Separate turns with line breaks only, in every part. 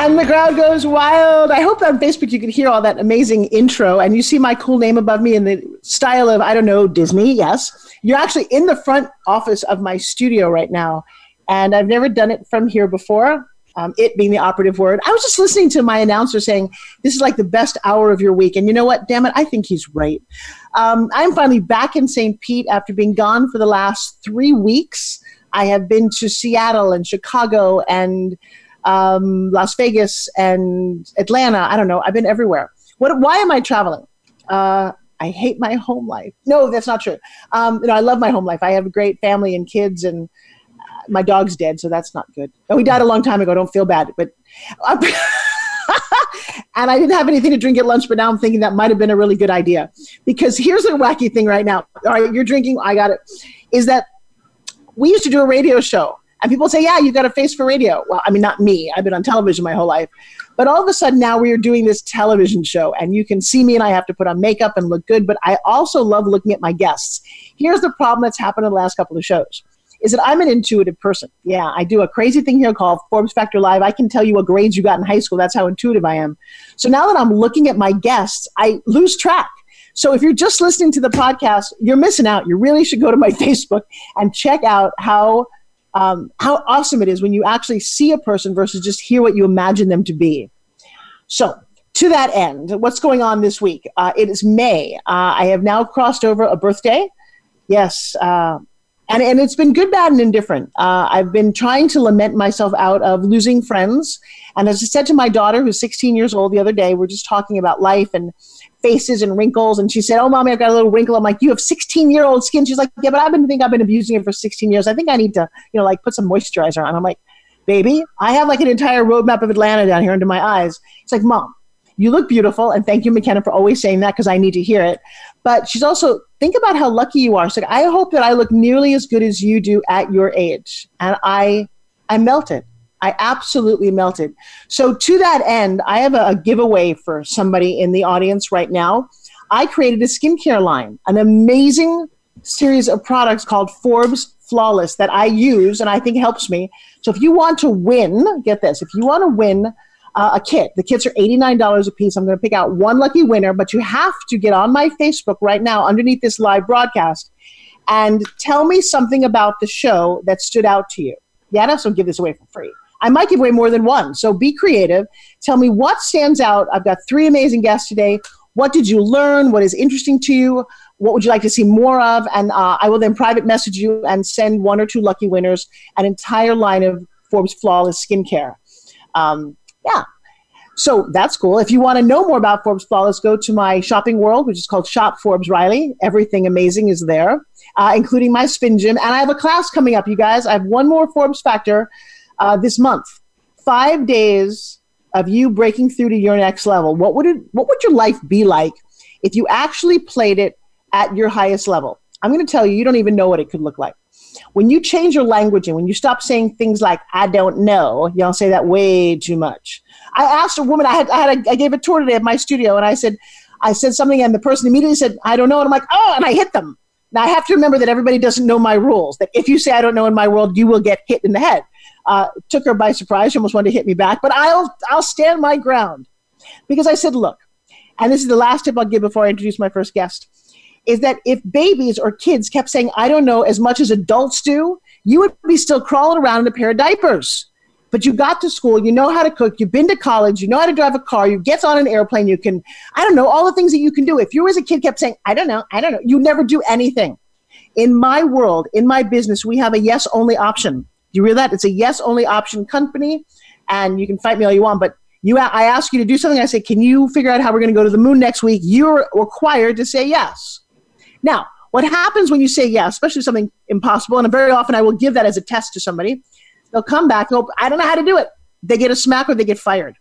And the crowd goes wild. I hope on Facebook you can hear all that amazing intro and you see my cool name above me in the style of, I don't know, Disney. Yes. You're actually in the front office of my studio right now. And I've never done it from here before, um, it being the operative word. I was just listening to my announcer saying, This is like the best hour of your week. And you know what? Damn it, I think he's right. Um, I'm finally back in St. Pete after being gone for the last three weeks. I have been to Seattle and Chicago and um, Las Vegas and Atlanta. I don't know. I've been everywhere. What? Why am I traveling? Uh, I hate my home life. No, that's not true. Um, you know, I love my home life. I have a great family and kids, and uh, my dog's dead, so that's not good. Oh, he died a long time ago. Don't feel bad, but. And I didn't have anything to drink at lunch, but now I'm thinking that might have been a really good idea. Because here's a wacky thing right now. All right, you're drinking, I got it. Is that we used to do a radio show and people say, yeah, you got a face for radio. Well, I mean, not me. I've been on television my whole life. But all of a sudden now we are doing this television show and you can see me and I have to put on makeup and look good. But I also love looking at my guests. Here's the problem that's happened in the last couple of shows is that I'm an intuitive person. Yeah, I do a crazy thing here called Forbes Factor Live. I can tell you what grades you got in high school. That's how intuitive I am. So now that I'm looking at my guests, I lose track. So if you're just listening to the podcast, you're missing out. You really should go to my Facebook and check out how um, how awesome it is when you actually see a person versus just hear what you imagine them to be. So, to that end, what's going on this week? Uh, it is May. Uh, I have now crossed over a birthday. Yes. Uh, and, and it's been good, bad, and indifferent. Uh, I've been trying to lament myself out of losing friends. And as I said to my daughter, who's 16 years old, the other day, we're just talking about life and faces and wrinkles. And she said, Oh, mommy, I've got a little wrinkle. I'm like, You have 16 year old skin. She's like, Yeah, but I've been think I've been abusing it for 16 years. I think I need to, you know, like put some moisturizer on. I'm like, Baby, I have like an entire roadmap of Atlanta down here under my eyes. It's like, Mom, you look beautiful. And thank you, McKenna, for always saying that because I need to hear it. But she's also, think about how lucky you are. So I hope that I look nearly as good as you do at your age. And I, I melted. I absolutely melted. So, to that end, I have a, a, giveaway for somebody in the audience right now. I created a skincare line, an amazing series of products called Forbes Flawless that I use and I think helps me. So, if you want to win, get this if you want to win uh, a kit, the kits are $89 a piece. I'm going to pick out one lucky winner, but you have to get on my Facebook right now underneath this live broadcast and tell me something about the show that stood out to you. Yeah, I also give this away for free. I might give away more than one. So be creative. Tell me what stands out. I've got three amazing guests today. What did you learn? What is interesting to you? What would you like to see more of? And uh, I will then private message you and send one or two lucky winners an entire line of Forbes Flawless skincare. Um, yeah. So that's cool. If you want to know more about Forbes Flawless, go to my shopping world, which is called Shop Forbes Riley. Everything amazing is there, uh, including my spin gym. And I have a class coming up, you guys. I have one more Forbes Factor uh, this month. Five days of you breaking through to your next level. What would it? What would your life be like if you actually played it at your highest level? I'm going to tell you, you don't even know what it could look like. When you change your language and when you stop saying things like "I don't know," y'all say that way too much. I asked a woman. I had I had a, I gave a tour today at my studio, and I said I said something, and the person immediately said "I don't know," and I'm like, "Oh!" and I hit them. Now I have to remember that everybody doesn't know my rules. That if you say "I don't know" in my world, you will get hit in the head uh, took her by surprise. She almost wanted to hit me back, but I'll I'll stand my ground because I said, look, and this is the last tip I'll give before I introduce my first guest, is that if babies or kids kept saying I don't know as much as adults do, you would be still crawling around in a pair of diapers. But you got to school, you know how to cook, you've been to college, you know how to drive a car, you get on an airplane, you can, I don't know, all the things that you can do. If you as a kid kept saying, I don't know, I don't know, you never do anything. In my world, in my business, we have a yes only option. Do you read that? It's a yes only option company, and you can fight me all you want, but you I ask you to do something. I say, can you figure out how we're going to go to the moon next week? You're required to say yes. Now, what happens when you say yes, especially something impossible, and very often I will give that as a test to somebody. They'll come back go, I don't know how to do it. they get a smack or they get fired.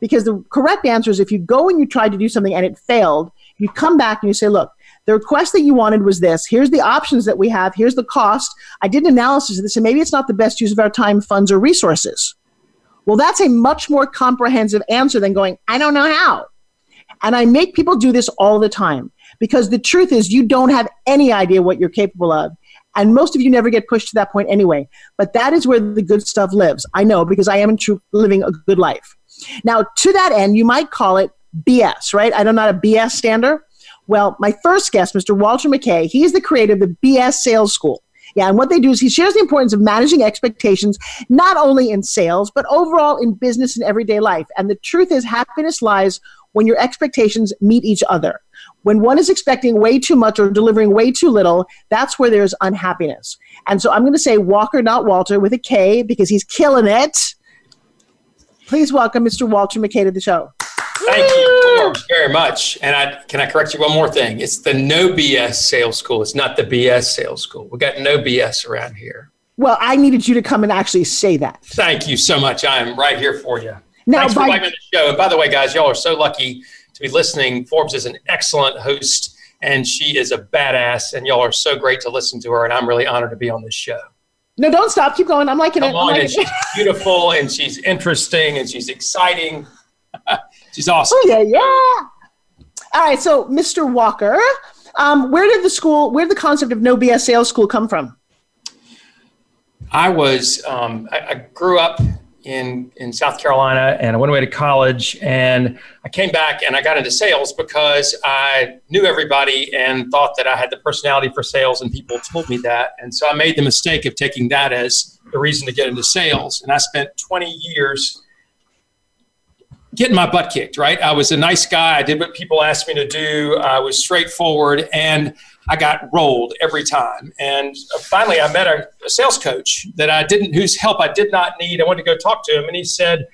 Because the correct answer is if you go and you try to do something and it failed, you come back and you say, look, the request that you wanted was this. Here's the options that we have. Here's the cost. I did an analysis of this, and maybe it's not the best use of our time, funds, or resources. Well, that's a much more comprehensive answer than going, I don't know how. And I make people do this all the time because the truth is, you don't have any idea what you're capable of. And most of you never get pushed to that point anyway. But that is where the good stuff lives. I know because I am in truth living a good life. Now, to that end, you might call it BS, right? I'm not a BS stander. Well, my first guest, Mr. Walter McKay, he's the creator of the BS Sales School. Yeah, and what they do is he shares the importance of managing expectations, not only in sales, but overall in business and everyday life. And the truth is, happiness lies when your expectations meet each other. When one is expecting way too much or delivering way too little, that's where there's unhappiness. And so I'm going to say Walker, not Walter, with a K because he's killing it. Please welcome Mr. Walker McKay to the show.
Thank you very much. And I can I correct you one more thing? It's the no BS sales school. It's not the BS sales school. We got no BS around here.
Well, I needed you to come and actually say that.
Thank you so much. I am right here for you. Now, Thanks for by, the show. And by the way, guys, y'all are so lucky to be listening. Forbes is an excellent host, and she is a badass. And y'all are so great to listen to her. And I'm really honored to be on this show.
No, don't stop. Keep going. I'm liking Come it.
On,
liking
and she's beautiful, and she's interesting, and she's exciting. She's awesome.
Oh, yeah, yeah. All right, so Mr. Walker, um, where did the school, where did the concept of no BS sales school come from?
I was, um, I, I, grew up in in South Carolina, and I went away to college, and I came back and I got into sales because I knew everybody and thought that I had the personality for sales, and people told me that, and so I made the mistake of taking that as the reason to get into sales, and I spent 20 years getting my butt kicked, right? I was a nice guy. I did what people asked me to do. I was straightforward and I got rolled every time. And uh, finally, I met a, a, sales coach that I didn't, whose help I did not need. I wanted to go talk to him, and he said,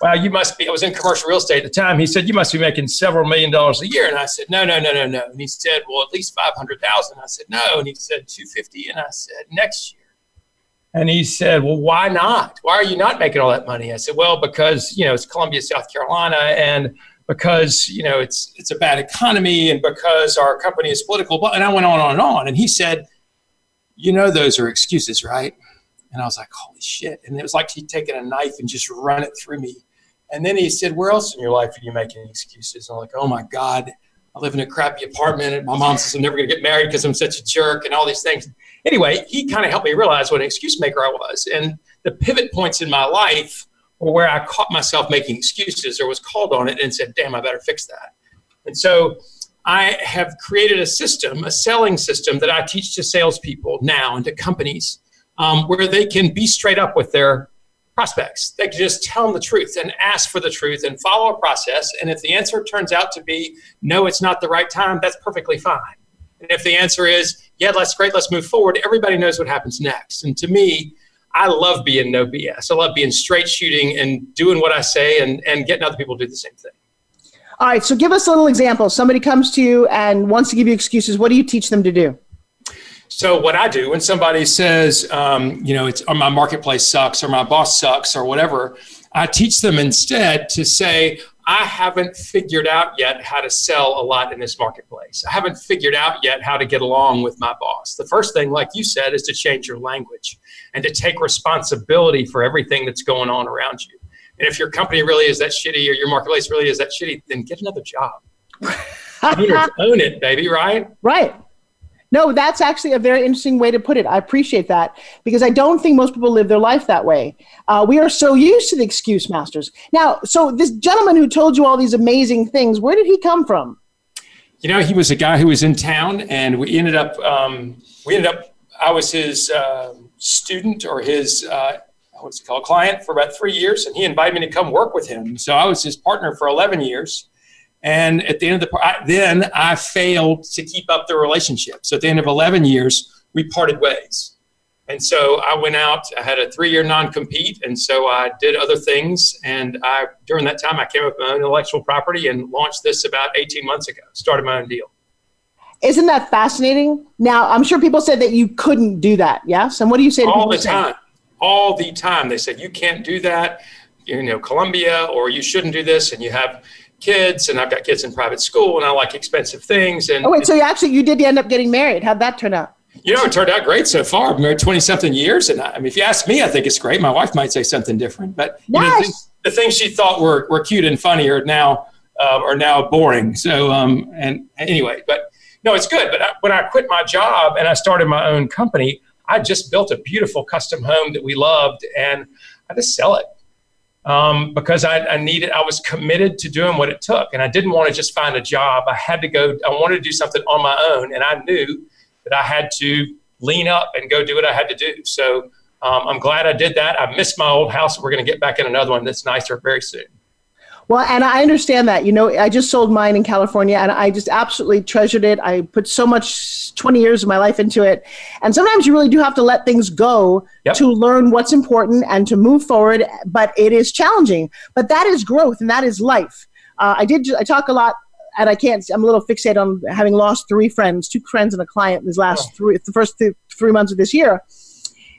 "Well, you must be." I was in commercial real estate at the time. He said, "You must be making several million dollars a year." And I said, "No, no, no, no, no." And he said, "Well, at least five hundred thousand. I said, "No." And he said, 250. And I said, "Next year." And he said, Well, why not? Why are you not making all that money? I said, Well, because, you know, it's Columbia, South Carolina, and because, you know, it's it's a bad economy and because our company is political. And I went on and on and on. And he said, You know, those are excuses, right? And I was like, Holy shit. And it was like he'd taken a knife and just run it through me. And then he said, Where else in your life are you making excuses? And I'm like, Oh my God, I live in a crappy apartment. And my mom says I'm never going to get married because I'm such a jerk and all these things anyway, he kind of helped me realize what an excuse maker I was. And the pivot points in my life were where I caught myself making excuses or was called on it and said, damn, I better fix that. And so I have created a system, a selling system that I teach to salespeople now and to companies um, where they can be straight up with their prospects. They can just tell them the truth and ask for the truth and follow a process. And if the answer turns out to be no, it's not the right time, that's perfectly fine. And if the answer is, yeah, that's great, let's move forward, everybody knows what happens next. And to me, I love being no BS. I love being straight shooting and doing what I say and, and getting other people to do the same thing.
All right, so give us a little example. Somebody comes to you and wants to give you excuses. What do you teach them to do?
So what I do when somebody says, um, you know, it's or my marketplace sucks or my boss sucks or whatever, I teach them instead to say, I haven't figured out yet how to sell a lot in this marketplace. I haven't figured out yet how to get along with my boss. The first thing, like you said, is to change your language and to take responsibility for everything that's going on around you. And if your company really is that shitty or your marketplace really is that shitty, then get another job. own it, baby, right?
Right. No, that's actually a very interesting way to put it. I appreciate that because I don't think most people live their life that way. Uh, we are so used to the excuse masters. Now, so this gentleman who told you all these amazing things, where did he come from?
You know, he was a guy who was in town, and we ended up, um, we ended up, I was his uh, student or his, uh, what's it called, client for about three years, and he invited me to come work with him. So I was his partner for 11 years. And at the end of the I, then I failed to keep up the relationship. So at the end of 11 years, we parted ways. And so I went out. I had a three-year non-compete, and so I did other things. And I during that time, I came up with my own intellectual property and launched this about 18 months ago. Started my own deal.
Isn't that fascinating? Now I'm sure people said that you couldn't do that. Yes, and what do you say?
All the time. All the time, they said you can't do that you know Columbia, or you shouldn't do this, and you have kids, and I've got kids in private school, and I like expensive things. And
oh wait, so you actually you did end up getting married? How'd that turn out?
You know, it turned out great so far. I've married 20 something years. And I, I, mean, if you ask me, I think it's great. My wife might say something different, but know, the, things, the, things, she thought were, were cute and funny are now, uh, are now boring. So, um, and anyway, but no, it's good. But I, when I quit my job and I started my own company, I just built a beautiful custom home that we loved and I just sell it. Um, because I, I needed, I was committed to doing what it took, and I didn't want to just find a job. I had to go. I wanted to do something on my own, and I knew that I had to lean up and go do what I had to do. So um, I'm glad I did that. I missed my old house. We're going to get back in another one that's nicer very soon.
Well, and I understand that. You know, I just sold mine in California and I just absolutely treasured it. I put so much 20 years of my life into it. And sometimes you really do have to let things go yep. to learn what's important and to move forward. But it is challenging. But that is growth and that is life. Uh, I did, I talk a lot and I can't. I'm a little fixated on having lost three friends, two friends and a client, in these last oh. three, the first th- three months of this year.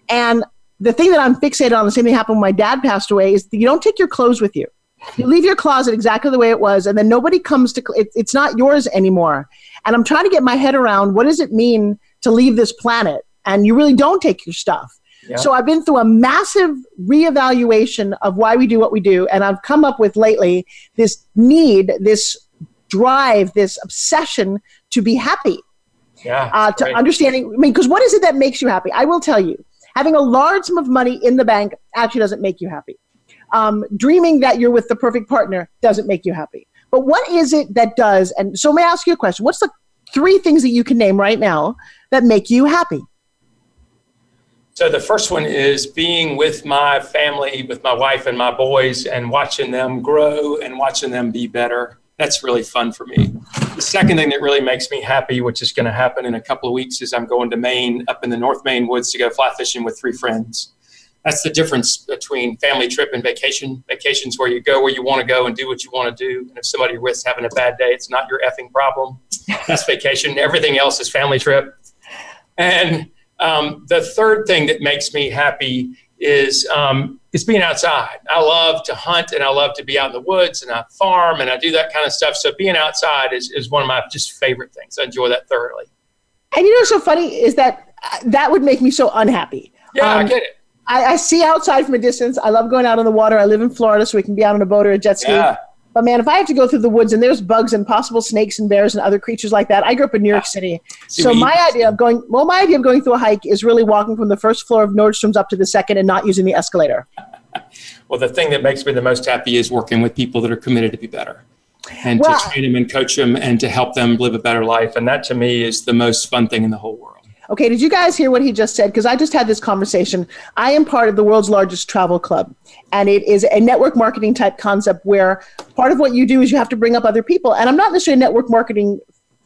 And the thing that I'm fixated on, the same thing happened when my dad passed away, is you don't take your clothes with you. You leave your closet exactly the way it was, and then nobody comes to. It, it's not yours anymore. And I'm trying to get my head around what does it mean to leave this planet, and you really don't take your stuff. Yeah. So I've been through a massive reevaluation of why we do what we do, and I've come up with lately this need, this drive, this obsession to be happy.
Yeah. Uh,
to right. understanding, I mean, because what is it that makes you happy? I will tell you, having a large sum of money in the bank actually doesn't make you happy. Um, dreaming that you're with the perfect partner doesn't make you happy. But what is it that does? And so, may I ask you a question? What's the three things that you can name right now that make you happy?
So the first one is being with my family, with my wife and my boys, and watching them grow and watching them be better that's really fun for me. The second thing that really makes me happy, which is going to happen in a couple of weeks, is I'm going to Maine, up in the North Maine woods to go fly fishing with three friends. That's the difference between family trip and vacation. Vacation's where you go where you want to go and do what you want to do. And if somebody risks having a bad day, it's not your effing problem. That's vacation. Everything else is family trip. And um, the third thing that makes me happy is um, is being outside. I love to hunt and I love to be out in the woods and I farm and I do that kind of stuff. So being outside is, is one of my just favorite things. I enjoy that thoroughly.
And you know what's so funny is that uh, that would make me so unhappy.
Yeah, um, I get it.
I, I, see outside from a distance. I love going out on the water. I live in Florida, so we can be out on a boat or a jet ski. Yeah. But man, if I have to go through the woods and there's bugs and possible snakes and bears and other creatures like that, I grew up in New York City. So my idea of going, well, my idea of going through a hike is really walking from the first floor of Nordstrom's up to the second and not using the escalator.
well, the thing that makes me the most happy is working with people that are committed to be better and well, to train them and coach them and to help them live a better life. And that to me is the most fun thing in the whole world.
Okay, did you guys hear what he just said? Because I just had this conversation. I am part of the world's largest travel club, and it is a network marketing type concept where part of what you do is you have to bring up other people. And I'm not necessarily a network marketing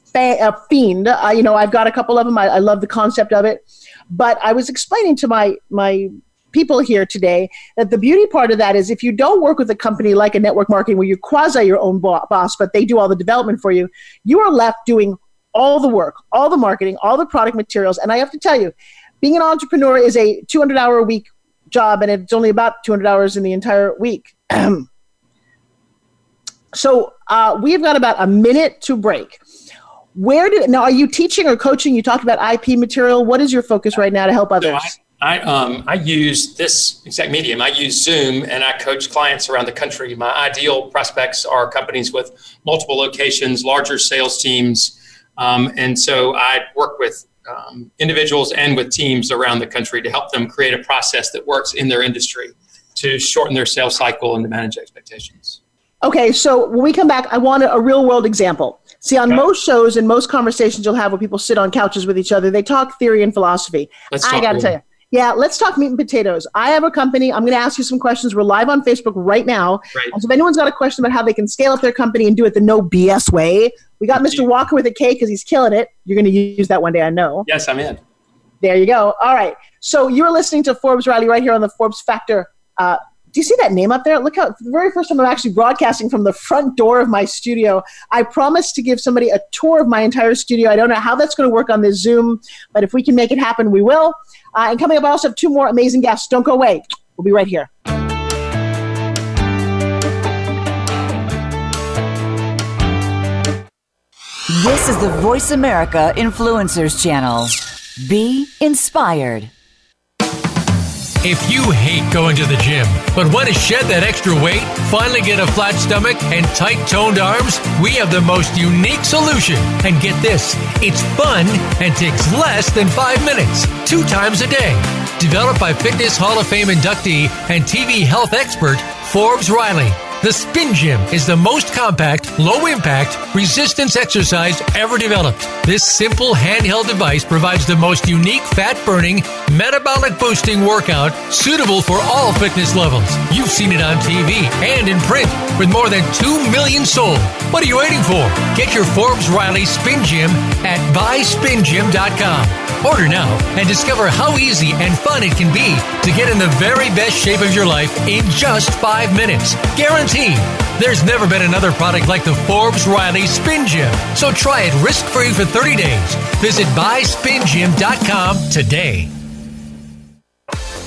fa- uh, fiend. Uh, you know, I've got a couple of them. I, I love the concept of it. But I was explaining to my my people here today that the beauty part of that is if you don't work with a company like a network marketing where you're quasi your own boss, but they do all the development for you, you are left doing all the work, all the marketing, all the product materials. And I have to tell you, being an entrepreneur is a 200 hour a week job, and it's only about 200 hours in the entire week. so uh, we've got about a minute to break. Where do now are you teaching or coaching? You talked about IP material. What is your focus right now to help others?
So I, I, um, I use this exact medium. I use Zoom and I coach clients around the country. My ideal prospects are companies with multiple locations, larger sales teams, um, and so I work with um, individuals and with teams around the country to help them create a process that works in their industry to shorten their sales cycle and to manage expectations.
Okay, so when we come back, I want a, a real world example. See, on most shows and most conversations you'll have where people sit on couches with each other, they talk theory and philosophy.
Let's
I got to tell you, yeah, let's talk meat and potatoes. I have a company. I'm going to ask you some questions. We're live on Facebook right now. Right. And so if anyone's got a question about how they can scale up their company and do it the no BS way, we got Mr. Walker with a K because he's killing it. You're going to use that one day, I know.
Yes, I'm in.
There you go. All right. So you're listening to Forbes Riley right here on the Forbes Factor. Uh, do you see that name up there? Look how the very first time I'm actually broadcasting from the front door of my studio. I promised to give somebody a tour of my entire studio. I don't know how that's going to work on this Zoom, but if we can make it happen, we will. Uh, and coming up, I also have two more amazing guests. Don't go away. We'll be right here.
This is the Voice America Influencers Channel. Be inspired.
If you hate going to the gym, but want to shed that extra weight, finally get a flat stomach, and tight toned arms, we have the most unique solution. And get this it's fun and takes less than five minutes, two times a day. Developed by Fitness Hall of Fame inductee and TV health expert Forbes Riley. The Spin Gym is the most compact, low impact, resistance exercise ever developed. This simple handheld device provides the most unique fat burning, metabolic boosting workout suitable for all fitness levels. You've seen it on TV and in print with more than 2 million sold. What are you waiting for? Get your Forbes Riley Spin Gym at buyspingym.com. Order now and discover how easy and fun it can be to get in the very best shape of your life in just five minutes. Guaranteed. There's never been another product like the Forbes Riley Spin Gym. So try it risk free for 30 days. Visit buyspingym.com today.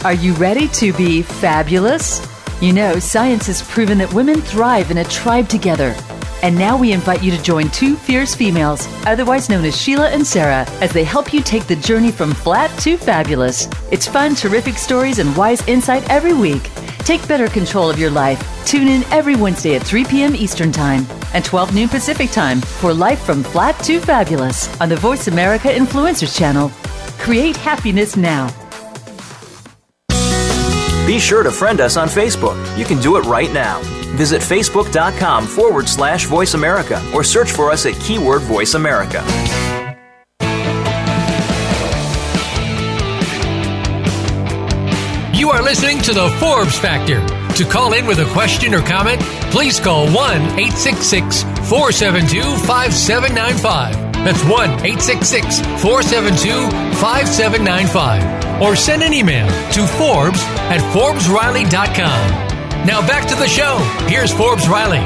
Are you ready to be fabulous? You know, science has proven that women thrive in a tribe together. And now we invite you to join two fierce females, otherwise known as Sheila and Sarah, as they help you take the journey from flat to fabulous. It's fun, terrific stories, and wise insight every week. Take better control of your life. Tune in every Wednesday at 3 p.m. Eastern Time and 12 noon Pacific Time for Life from Flat to Fabulous on the Voice America Influencers Channel. Create happiness now.
Be sure to friend us on Facebook. You can do it right now. Visit facebook.com forward slash voice America or search for us at keyword voice America.
You are listening to the Forbes Factor. To call in with a question or comment, please call 1 866 472 5795. That's 1 866 472 5795. Or send an email to Forbes at ForbesRiley.com. Now back to the show. Here's Forbes Riley.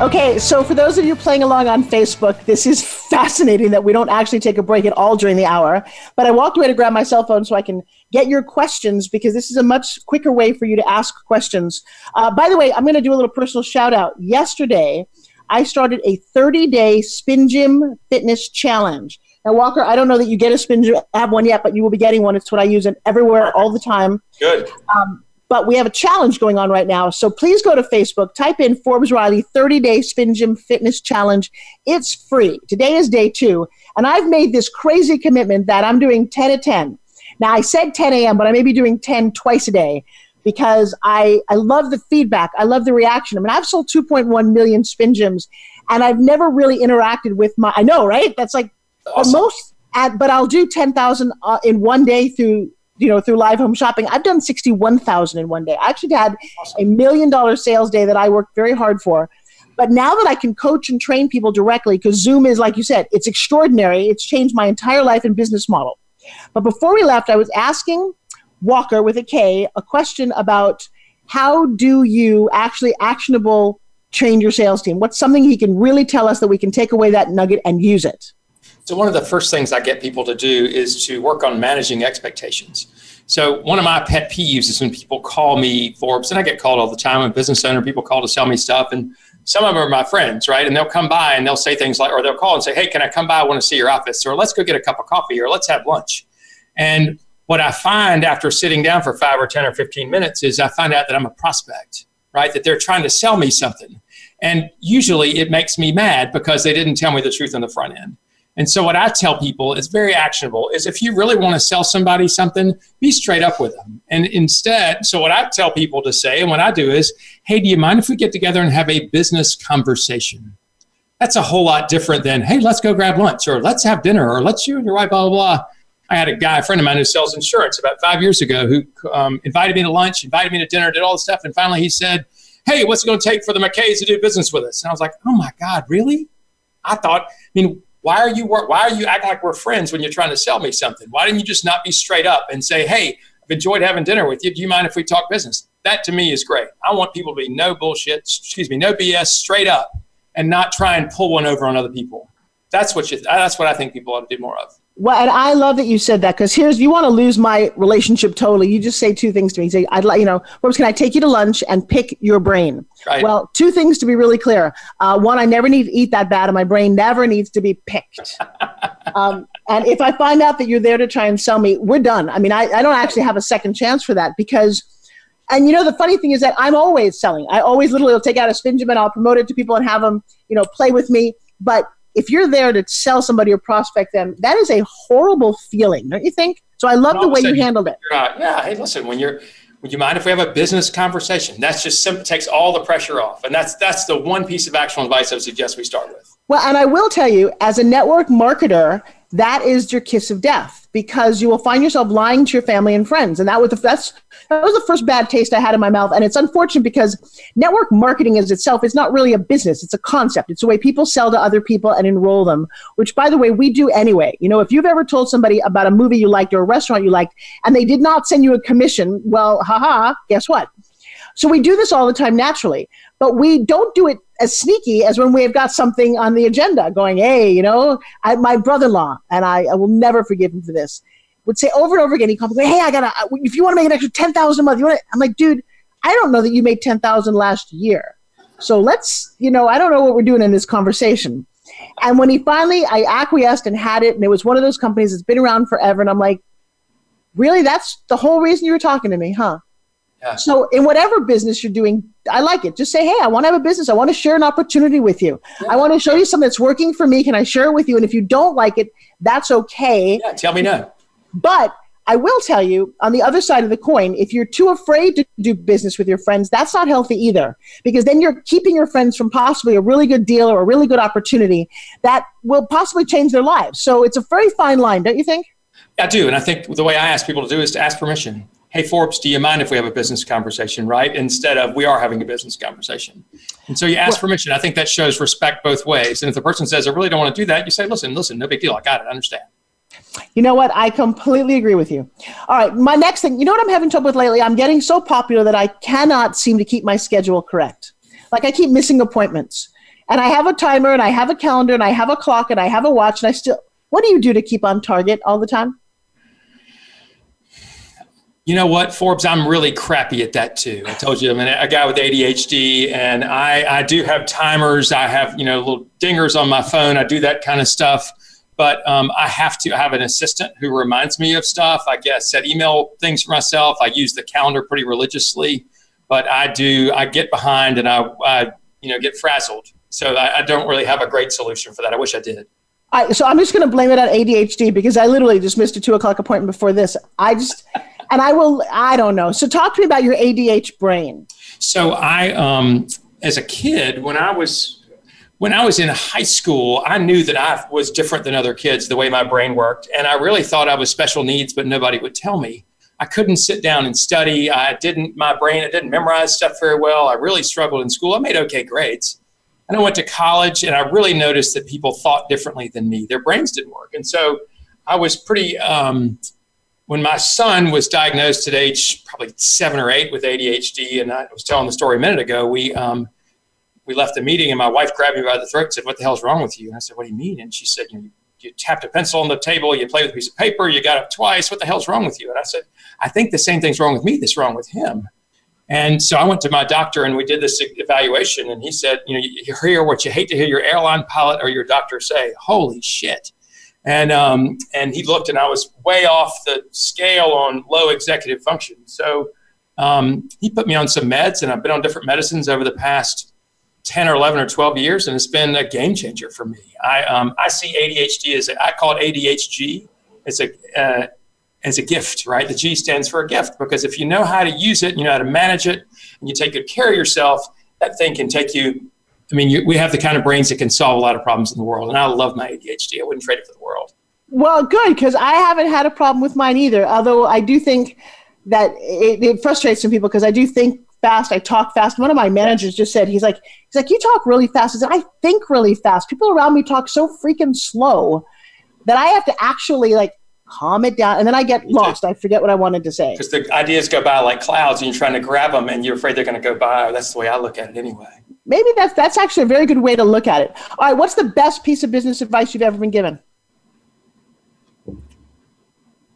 Okay, so for those of you playing along on Facebook, this is fascinating that we don't actually take a break at all during the hour. But I walked away to grab my cell phone so I can get your questions because this is a much quicker way for you to ask questions. Uh, by the way, I'm going to do a little personal shout out. Yesterday, I started a 30 day spin gym fitness challenge. Now, Walker, I don't know that you get a spin gym, have one yet, but you will be getting one. It's what I use it everywhere all the time.
Good.
Um, but we have a challenge going on right now. So please go to Facebook, type in Forbes Riley 30 Day Spin Gym Fitness Challenge. It's free. Today is day two. And I've made this crazy commitment that I'm doing 10 to 10. Now, I said 10 a.m., but I may be doing 10 twice a day because I, I love the feedback. I love the reaction. I mean, I've sold 2.1 million spin gyms and I've never really interacted with my, I know, right? That's like awesome. most, at, but I'll do 10,000 uh, in one day through you know through live home shopping i've done 61000 in one day i actually had a million dollar sales day that i worked very hard for but now that i can coach and train people directly because zoom is like you said it's extraordinary it's changed my entire life and business model but before we left i was asking walker with a k a question about how do you actually actionable train your sales team what's something he can really tell us that we can take away that nugget and use it
so one of the first things I get people to do is to work on managing expectations. So one of my pet peeves is when people call me Forbes, and I get called all the time. I'm a business owner. People call to sell me stuff, and some of them are my friends, right? And they'll come by and they'll say things like, or they'll call and say, "Hey, can I come by? I want to see your office, or let's go get a cup of coffee, or let's have lunch." And what I find after sitting down for five or ten or fifteen minutes is I find out that I'm a prospect, right? That they're trying to sell me something, and usually it makes me mad because they didn't tell me the truth on the front end. And so what I tell people is very actionable is if you really want to sell somebody something, be straight up with them. And instead, so what I tell people to say and what I do is, hey, do you mind if we get together and have a business conversation? That's a whole lot different than, hey, let's go grab lunch or let's have dinner or let's you and your wife, blah, blah, blah. I had a guy, a friend of mine who sells insurance about five years ago who um, invited me to lunch, invited me to dinner, did all this stuff. And finally he said, hey, what's it going to take for the McKays to do business with us? And I was like, oh my God, really? I thought, I mean, why are you why are you acting like we're friends when you're trying to sell me something? Why didn't you just not be straight up and say, "Hey, I've enjoyed having dinner with you. Do you mind if we talk business?" That to me is great. I want people to be no bullshit, excuse me, no BS, straight up, and not try and pull one over on other people. that's what you, that's what I think people ought to do more of.
Well, and I love that you said that because here's you want to lose my relationship totally. You just say two things to me. You say, I'd like, you know, Forbes, can I take you to lunch and pick your brain?
Right.
Well, two things to be really clear. Uh, one, I never need to eat that bad, and my brain never needs to be picked. um, and if I find out that you're there to try and sell me, we're done. I mean, I, I don't actually have a second chance for that because and you know the funny thing is that I'm always selling. I always literally will take out a Spinjamin, and I'll promote it to people and have them, you know, play with me. But if you're there to sell somebody or prospect them, that is a horrible feeling, don't you think? So I love the way you handled it.
Yeah. Hey, listen, when you're, would you mind if we have a business conversation? That's just simple, takes all the pressure off. And that's, that's the one piece of actual advice I would suggest we start with.
Well, and I will tell you, as a network marketer, that is your kiss of death because you will find yourself lying to your family and friends. And that was the that's that was the first bad taste I had in my mouth. And it's unfortunate because network marketing as itself is not really a business. It's a concept. It's a way people sell to other people and enroll them, which by the way, we do anyway. You know, if you've ever told somebody about a movie you liked or a restaurant you liked and they did not send you a commission, well, haha, guess what? So we do this all the time naturally, but we don't do it as sneaky as when we've got something on the agenda going, hey, you know, I, my brother in law, and I, I, will never forgive him for this, would say over and over again, he comes, hey, I got to, if you want to make an extra 10000 a month, you want to, I'm like, dude, I don't know that you made 10000 last year. So let's, you know, I don't know what we're doing in this conversation. And when he finally, I acquiesced and had it, and it was one of those companies that's been around forever, and I'm like, really, that's the whole reason you were talking to me, huh? Yeah. So in whatever business you're doing, I like it. Just say, hey, I want to have a business. I want to share an opportunity with you. Yeah. I want to show you something that's working for me. Can I share it with you? And if you don't like it, that's okay.
Yeah, tell me no.
But I will tell you on the other side of the coin, if you're too afraid to do business with your friends, that's not healthy either. Because then you're keeping your friends from possibly a really good deal or a really good opportunity that will possibly change their lives. So it's a very fine line, don't you think?
I do. And I think the way I ask people to do is to ask permission hey forbes do you mind if we have a business conversation right instead of we are having a business conversation and so you ask permission i think that shows respect both ways and if the person says i really don't want to do that you say listen listen no big deal i got it I understand
you know what? I completely agree with you. All right, my next thing, you know what I'm having trouble with lately? I'm getting so popular that I cannot seem to keep my schedule correct. Like I keep missing appointments. And I have a timer and I have a calendar and I have a clock and I have a watch and I still What do you do to keep on target all the time?
You know what, Forbes? I'm really crappy at that too. I told you I'm a guy with ADHD, and I, I do have timers. I have you know little dingers on my phone. I do that kind of stuff, but um, I have to have an assistant who reminds me of stuff. I guess set email things for myself. I use the calendar pretty religiously, but I do I get behind and I, I you know get frazzled. So I, I don't really have a great solution for that. I wish I did.
I, so I'm just going to blame it on ADHD because I literally just missed a two o'clock appointment before this. I just and I will, I don't know. So talk to me about your ADH brain.
So I, um, as a kid, when I was, when I was in high school, I knew that I was different than other kids, the way my brain worked. And I really thought I was special needs, but nobody would tell me. I couldn't sit down and study. I didn't, my brain, I didn't memorize stuff very well. I really struggled in school. I made okay grades. And I went to college and I really noticed that people thought differently than me. Their brains didn't work. And so I was pretty, um, when my son was diagnosed at age probably seven or eight with ADHD, and I was telling the story a minute ago, we um, we left the meeting, and my wife grabbed me by the throat and said, "What the hell's wrong with you?" And I said, "What do you mean?" And she said, "You, you tapped a pencil on the table, you played with a piece of paper, you got up twice. What the hell's wrong with you?" And I said, "I think the same thing's wrong with me that's wrong with him." And so I went to my doctor and we did this evaluation, and he said, "You know, you hear what you hate to hear your airline pilot or your doctor say. Holy shit!" And, um, and he looked, and I was way off the scale on low executive function. So um, he put me on some meds, and I've been on different medicines over the past 10 or 11 or 12 years, and it's been a game changer for me. I, um, I see ADHD as, a, I call it ADHG. It's a, uh, as a gift, right? The G stands for a gift because if you know how to use it, you know how to manage it, and you take good care of yourself, that thing can take you I mean, you, we have the kind of brains that can solve a lot of problems in the world, and I love my ADHD. I wouldn't trade it for the world.
Well, good because I haven't had a problem with mine either. Although I do think that it, it frustrates some people because I do think fast. I talk fast. One of my managers just said he's like he's like you talk really fast. I said I think really fast. People around me talk so freaking slow that I have to actually like calm it down, and then I get lost. I forget what I wanted to say.
Because the ideas go by like clouds, and you're trying to grab them, and you're afraid they're going to go by. That's the way I look at it, anyway.
maybe that's that's actually a very good way to look at it. All right, what's the best piece of business advice you've ever been given?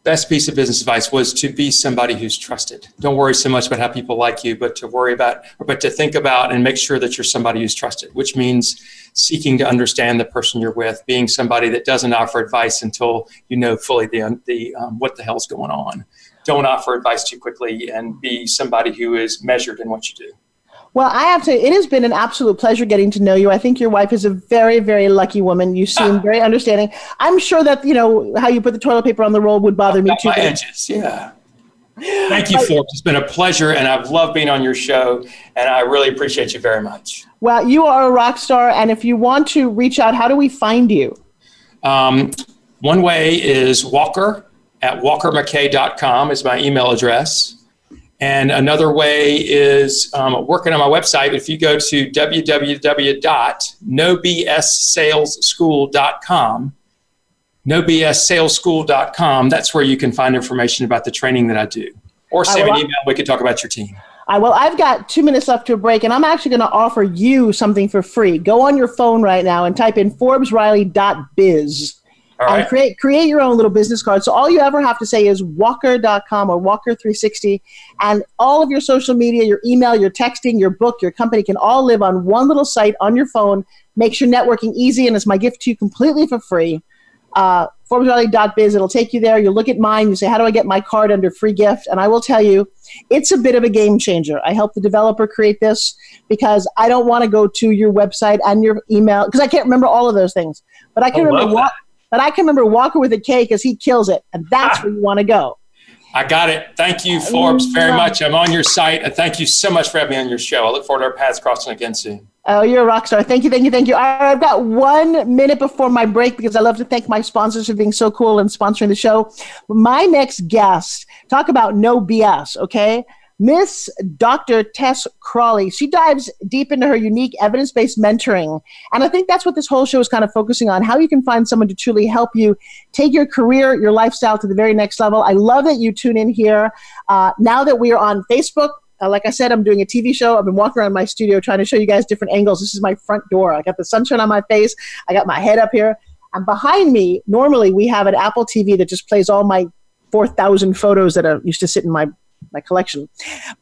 best piece of business advice was to be somebody who's trusted. Don't worry so much about how people like you, but to worry about, but to think about and make sure that you're somebody who's trusted, which means seeking to understand the person you're with, being somebody that doesn't offer advice until you know fully the, the um, what the hell's going on. Don't offer advice too quickly and be somebody who is measured in what you do.
Well, I have to. It has been an absolute pleasure getting to know you. I think your wife is a very, very lucky woman. You seem ah. very understanding. I'm sure that you know how you put the toilet paper on the roll would bother me too.
My edges, yeah. Thank you, Forbes. It's been a pleasure, and I've loved being on your show, and I really appreciate you very much.
Well, you are a rock star, and if you want to reach out, how do we find you?
Um, one way is Walker at walkermckay.com is my email address. And another way is um, working on my website. If you go to www.nobssalesschool.com, nobssaleschool.com, that's where you can find information about the training that I do. Or send me an email. We could talk about your team.
Right, well, I've got two minutes left to a break, and I'm actually going to offer you something for free. Go on your phone right now and type in ForbesRiley.biz and create create your own little business card. So all you ever have to say is walker.com or walker360 and all of your social media, your email, your texting, your book, your company can all live on one little site on your phone. Makes your networking easy and it's my gift to you completely for free. Uh, ForbesRiley.biz, it'll take you there. You look at mine, you say, How do I get my card under free gift? And I will tell you, it's a bit of a game changer. I helped the developer create this because I don't want to go to your website and your email because I can't remember all of those things. But I can I remember what but I can remember Walker with a K because he kills it, and that's ah. where you want to go.
I got it. Thank you, uh, Forbes, very much. I'm on your site, and thank you so much for having me on your show. I look forward to our paths crossing again soon.
Oh, you're a rock star. Thank you, thank you, thank you. I've got one minute before my break because I love to thank my sponsors for being so cool and sponsoring the show. My next guest, talk about no BS, okay? Miss Dr. Tess Crawley, she dives deep into her unique evidence based mentoring. And I think that's what this whole show is kind of focusing on how you can find someone to truly help you take your career, your lifestyle to the very next level. I love that you tune in here. Uh, now that we are on Facebook, uh, like I said, I'm doing a TV show. I've been walking around my studio trying to show you guys different angles. This is my front door. I got the sunshine on my face, I got my head up here. And behind me, normally we have an Apple TV that just plays all my 4,000 photos that are used to sit in my my collection.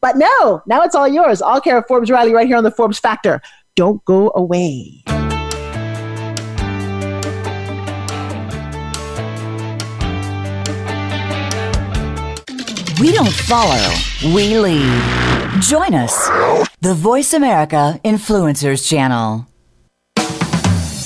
But no, now it's all yours. All care of Forbes Riley right here on the Forbes Factor. Don't go away.
We don't follow, we lead. Join us, the Voice America Influencers Channel.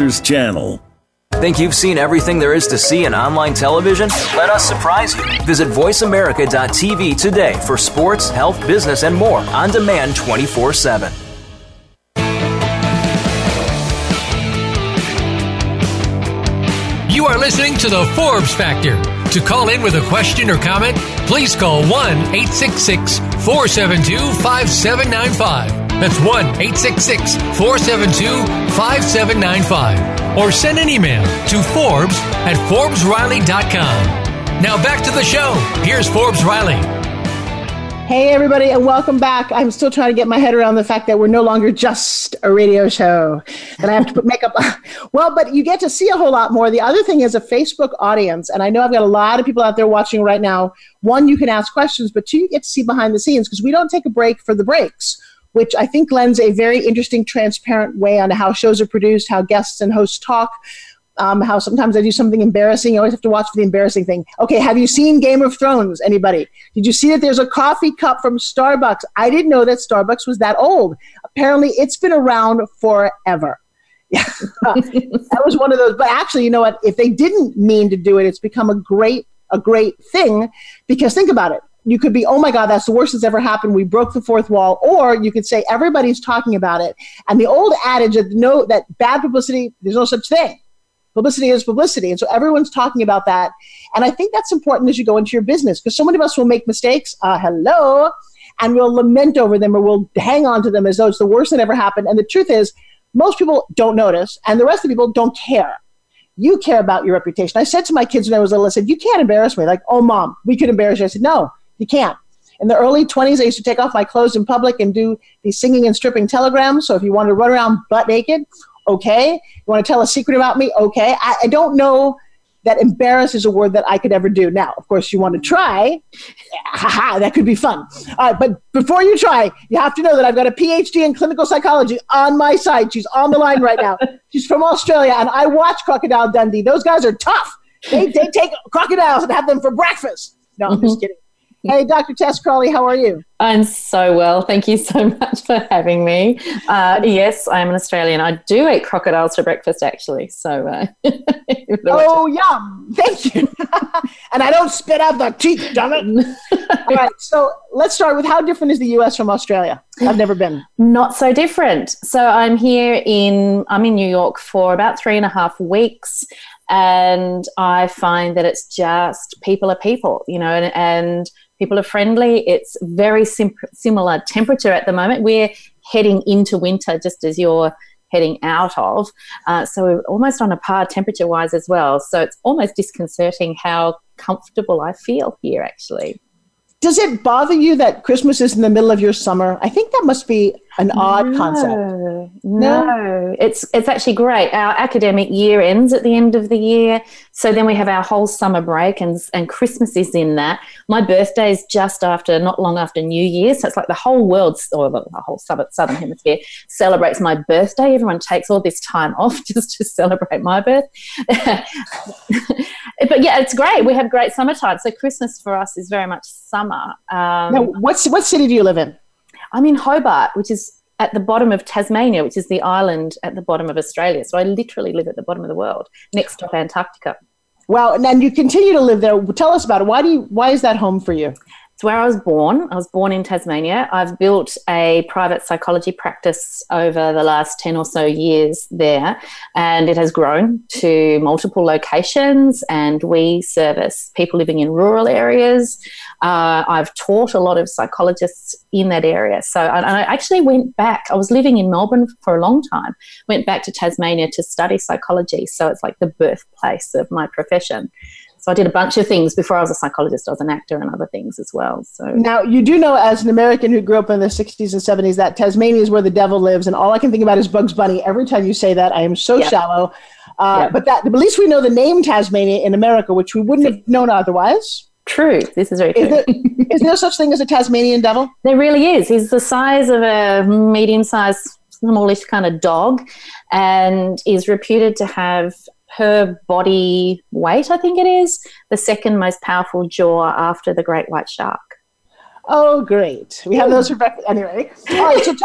Influencers Channel.
Think you've seen everything there is to see in online television? Let us surprise you. Visit VoiceAmerica.tv today for sports, health, business, and more on demand 24 7.
You are listening to the Forbes Factor. To call in with a question or comment, please call 1 866 472 5795 That's 1 866 472 5795. Or send an email to Forbes at ForbesRiley.com. Now back to the show. Here's Forbes Riley.
Hey, everybody, and welcome back. I'm still trying to get my head around the fact that we're no longer just a radio show, that I have to put makeup on. Well, but you get to see a whole lot more. The other thing is a Facebook audience, and I know I've got a lot of people out there watching right now. One, you can ask questions, but two, you get to see behind the scenes because we don't take a break for the breaks which I think lends a very interesting, transparent way on how shows are produced, how guests and hosts talk, um, how sometimes I do something embarrassing. You always have to watch for the embarrassing thing. Okay, have you seen Game of Thrones? Anybody? Did you see that there's a coffee cup from Starbucks? I didn't know that Starbucks was that old. Apparently, it's been around forever. Yeah, that was one of those. But actually, you know what? If they didn't mean to do it, it's become a great a great thing because think about it. You could be, oh my God, that's the worst that's ever happened. We broke the fourth wall. Or you could say everybody's talking about it. And the old adage of no, that bad publicity, there's no such thing publicity is publicity. And so everyone's talking about that. And I think that's important as you go into your business because so many of us will make mistakes. Uh, hello. And we'll lament over them or we'll hang on to them as though it's the worst that ever happened. And the truth is, most people don't notice, and the rest of the people don't care. You care about your reputation. I said to my kids when I was little, I said, You can't embarrass me. Like, oh, mom, we could embarrass you. I said, No, you can't. In the early 20s, I used to take off my clothes in public and do these singing and stripping telegrams. So if you want to run around butt naked, Okay. You want to tell a secret about me? Okay. I, I don't know that embarrass is a word that I could ever do. Now, of course, you want to try. Haha, that could be fun. All right, but before you try, you have to know that I've got a PhD in clinical psychology on my side. She's on the line right now. She's from Australia, and I watch Crocodile Dundee. Those guys are tough. They, they take crocodiles and have them for breakfast. No, I'm just mm-hmm. kidding. Hey, Dr. Tess Crawley, how are you?
I'm so well. Thank you so much for having me. Uh, yes, I'm an Australian. I do eat crocodiles for breakfast, actually. So, uh,
oh, yum! Thank you. and I don't spit out the teeth, damn it. All right. So let's start with how different is the U.S. from Australia? I've never been.
Not so different. So I'm here in I'm in New York for about three and a half weeks, and I find that it's just people are people, you know, and, and People are friendly. It's very sim- similar temperature at the moment. We're heading into winter just as you're heading out of. Uh, so we're almost on a par temperature wise as well. So it's almost disconcerting how comfortable I feel here actually.
Does it bother you that Christmas is in the middle of your summer? I think that must be an odd
no,
concept.
No, no, it's it's actually great. Our academic year ends at the end of the year, so then we have our whole summer break, and and Christmas is in that. My birthday is just after, not long after New Year, so it's like the whole world, or the, whole southern, southern hemisphere, celebrates my birthday. Everyone takes all this time off just to celebrate my birth. but yeah, it's great. We have great summertime. So Christmas for us is very much summer. Um,
now, what's what city do you live in?
I'm in Hobart, which is at the bottom of Tasmania, which is the island at the bottom of Australia. So I literally live at the bottom of the world, next to Antarctica.
Wow, and you continue to live there. Tell us about it. Why do you? Why is that home for you?
It's where I was born. I was born in Tasmania. I've built a private psychology practice over the last 10 or so years there, and it has grown to multiple locations. And we service people living in rural areas. Uh, I've taught a lot of psychologists in that area. So and I actually went back. I was living in Melbourne for a long time, went back to Tasmania to study psychology. So it's like the birthplace of my profession. So I did a bunch of things before I was a psychologist. I was an actor and other things as well. So
now you do know, as an American who grew up in the '60s and '70s, that Tasmania is where the devil lives, and all I can think about is Bugs Bunny. Every time you say that, I am so yep. shallow. Uh, yep. But that at least we know the name Tasmania in America, which we wouldn't have known otherwise.
True. This is very true. Is
there, is there such thing as a Tasmanian devil?
There really is. He's the size of a medium-sized, smallish kind of dog, and is reputed to have per body weight, I think it is, the second most powerful jaw after the great white shark.
Oh, great. We have those for breakfast. Anyway. All right. So,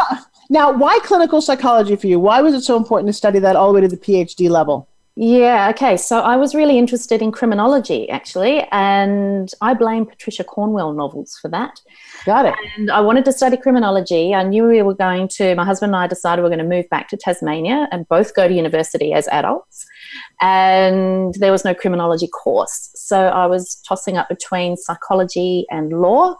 now, why clinical psychology for you? Why was it so important to study that all the way to the PhD level?
Yeah, okay. So I was really interested in criminology, actually, and I blame Patricia Cornwell novels for that.
Got it.
And I wanted to study criminology. I knew we were going to, my husband and I decided we are going to move back to Tasmania and both go to university as adults and there was no criminology course. So I was tossing up between psychology and law.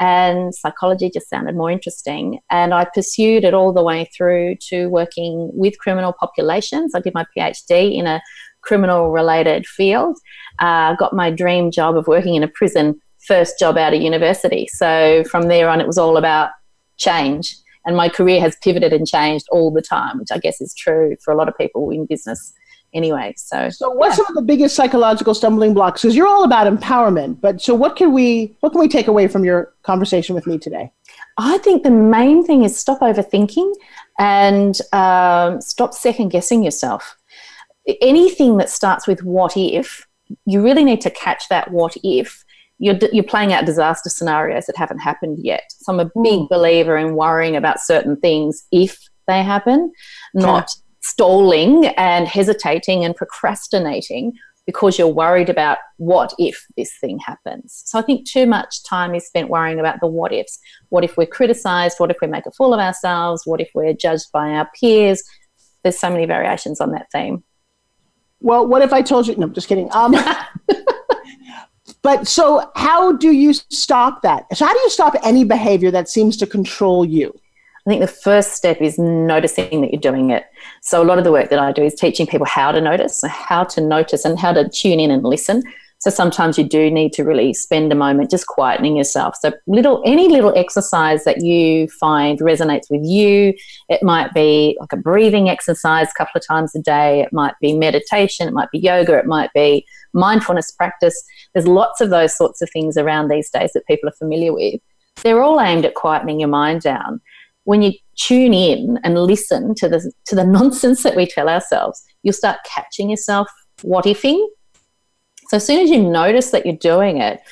And psychology just sounded more interesting. And I pursued it all the way through to working with criminal populations. I did my PhD in a criminal related field, uh, got my dream job of working in a prison first job out of university. So from there on, it was all about change. And my career has pivoted and changed all the time, which I guess is true for a lot of people in business anyway. So,
so what's yeah. some of the biggest psychological stumbling blocks? Because you're all about empowerment, but so what can we what can we take away from your conversation with me today?
I think the main thing is stop overthinking and um, stop second guessing yourself. Anything that starts with what if, you really need to catch that what if. You're, you're playing out disaster scenarios that haven't happened yet. So I'm a big mm. believer in worrying about certain things if they happen, not stalling and hesitating and procrastinating because you're worried about what if this thing happens. So I think too much time is spent worrying about the what ifs. What if we're criticized? What if we make a fool of ourselves? What if we're judged by our peers? There's so many variations on that theme.
Well, what if I told you? No, just kidding. Um, but so, how do you stop that? So, how do you stop any behavior that seems to control you?
I think the first step is noticing that you're doing it. So, a lot of the work that I do is teaching people how to notice, how to notice, and how to tune in and listen. So, sometimes you do need to really spend a moment just quietening yourself. So, little any little exercise that you find resonates with you, it might be like a breathing exercise a couple of times a day, it might be meditation, it might be yoga, it might be mindfulness practice. There's lots of those sorts of things around these days that people are familiar with. They're all aimed at quietening your mind down when you tune in and listen to the to the nonsense that we tell ourselves, you'll start catching yourself what ifing. So as soon as you notice that you're doing it,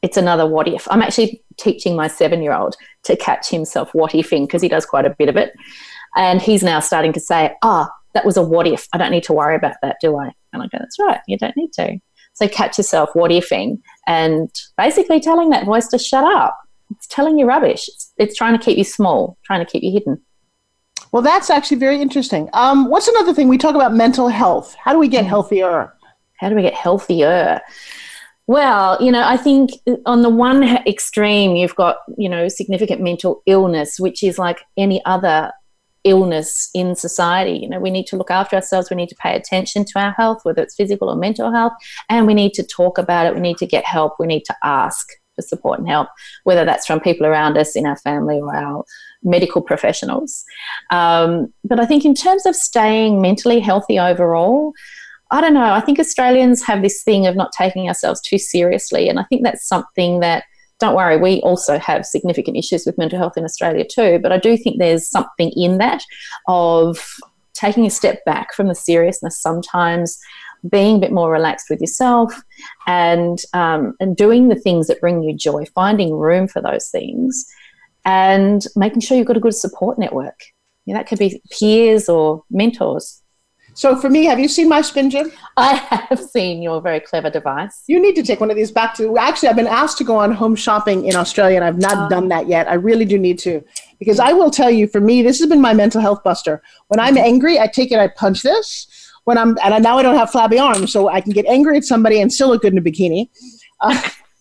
it's another what if. I'm actually teaching my seven year old to catch himself what ifing because he does quite a bit of it. And he's now starting to say, ah, oh, that was a what if. I don't need to worry about that, do I? And I go, that's right, you don't need to. So catch yourself what ifing and basically telling that voice to shut up it's telling you rubbish. It's, it's trying to keep you small, trying to keep you hidden.
Well, that's actually very interesting. Um, what's another thing? We talk about mental health. How do we get mm. healthier?
How do we get healthier? Well, you know, I think on the one extreme, you've got, you know, significant mental illness, which is like any other illness in society. You know, we need to look after ourselves. We need to pay attention to our health, whether it's physical or mental health, and we need to talk about it. We need to get help. We need to ask for support and help, whether that's from people around us in our family or our medical professionals. Um, but I think in terms of staying mentally healthy overall, I don't know. I think Australians have this thing of not taking ourselves too seriously. And I think that's something that, don't worry, we also have significant issues with mental health in Australia too. But I do think there's something in that of taking a step back from the seriousness sometimes being a bit more relaxed with yourself and um, and doing the things that bring you joy finding room for those things and making sure you've got a good support network you know, that could be peers or mentors
so for me, have you seen my spin gym?
I have seen your very clever device.
You need to take one of these back to. Actually, I've been asked to go on home shopping in Australia, and I've not oh. done that yet. I really do need to, because I will tell you, for me, this has been my mental health buster. When I'm angry, I take it, I punch this when I'm and now I don't have flabby arms, so I can get angry at somebody and still look good in a bikini. Uh,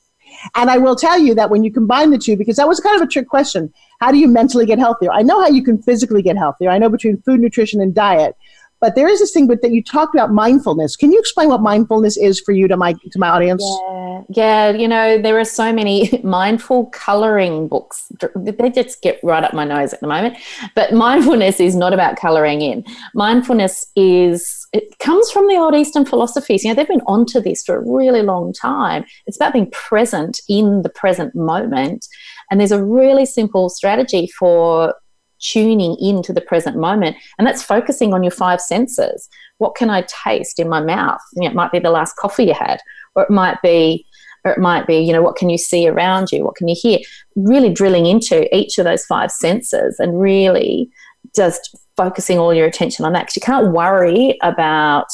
and I will tell you that when you combine the two, because that was kind of a trick question, how do you mentally get healthier? I know how you can physically get healthier. I know between food, nutrition, and diet. But there is this thing but that you talked about mindfulness. Can you explain what mindfulness is for you to my to my audience?
Yeah, yeah. You know, there are so many mindful coloring books. They just get right up my nose at the moment. But mindfulness is not about coloring in. Mindfulness is it comes from the old Eastern philosophies. You know, they've been onto this for a really long time. It's about being present in the present moment. And there's a really simple strategy for tuning into the present moment. And that's focusing on your five senses. What can I taste in my mouth? You know, it might be the last coffee you had, or it might be or it might be, you know, what can you see around you? What can you hear? Really drilling into each of those five senses and really just focusing all your attention on that. Because you can't worry about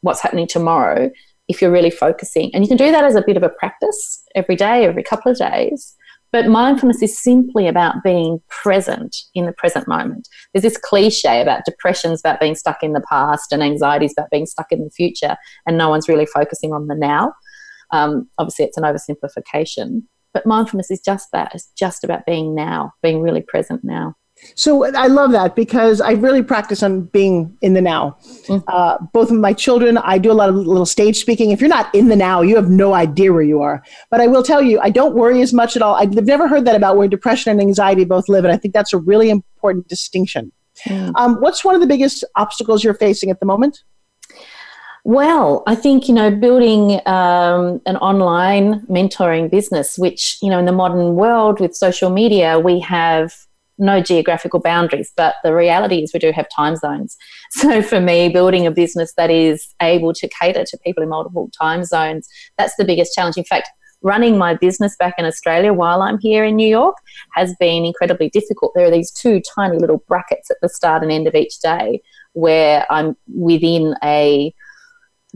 what's happening tomorrow if you're really focusing. And you can do that as a bit of a practice every day, every couple of days. But mindfulness is simply about being present in the present moment. There's this cliche about depression's about being stuck in the past and anxiety's about being stuck in the future, and no one's really focusing on the now. Um, obviously, it's an oversimplification. But mindfulness is just that. It's just about being now, being really present now.
So I love that because I really practice on being in the now. Mm-hmm. Uh, both of my children, I do a lot of little stage speaking. If you're not in the now, you have no idea where you are. But I will tell you, I don't worry as much at all. I've never heard that about where depression and anxiety both live, and I think that's a really important distinction. Mm. Um, what's one of the biggest obstacles you're facing at the moment?
Well, I think, you know, building um, an online mentoring business, which, you know, in the modern world with social media, we have no geographical boundaries, but the reality is we do have time zones. So for me, building a business that is able to cater to people in multiple time zones, that's the biggest challenge. In fact, running my business back in Australia while I'm here in New York has been incredibly difficult. There are these two tiny little brackets at the start and end of each day where I'm within a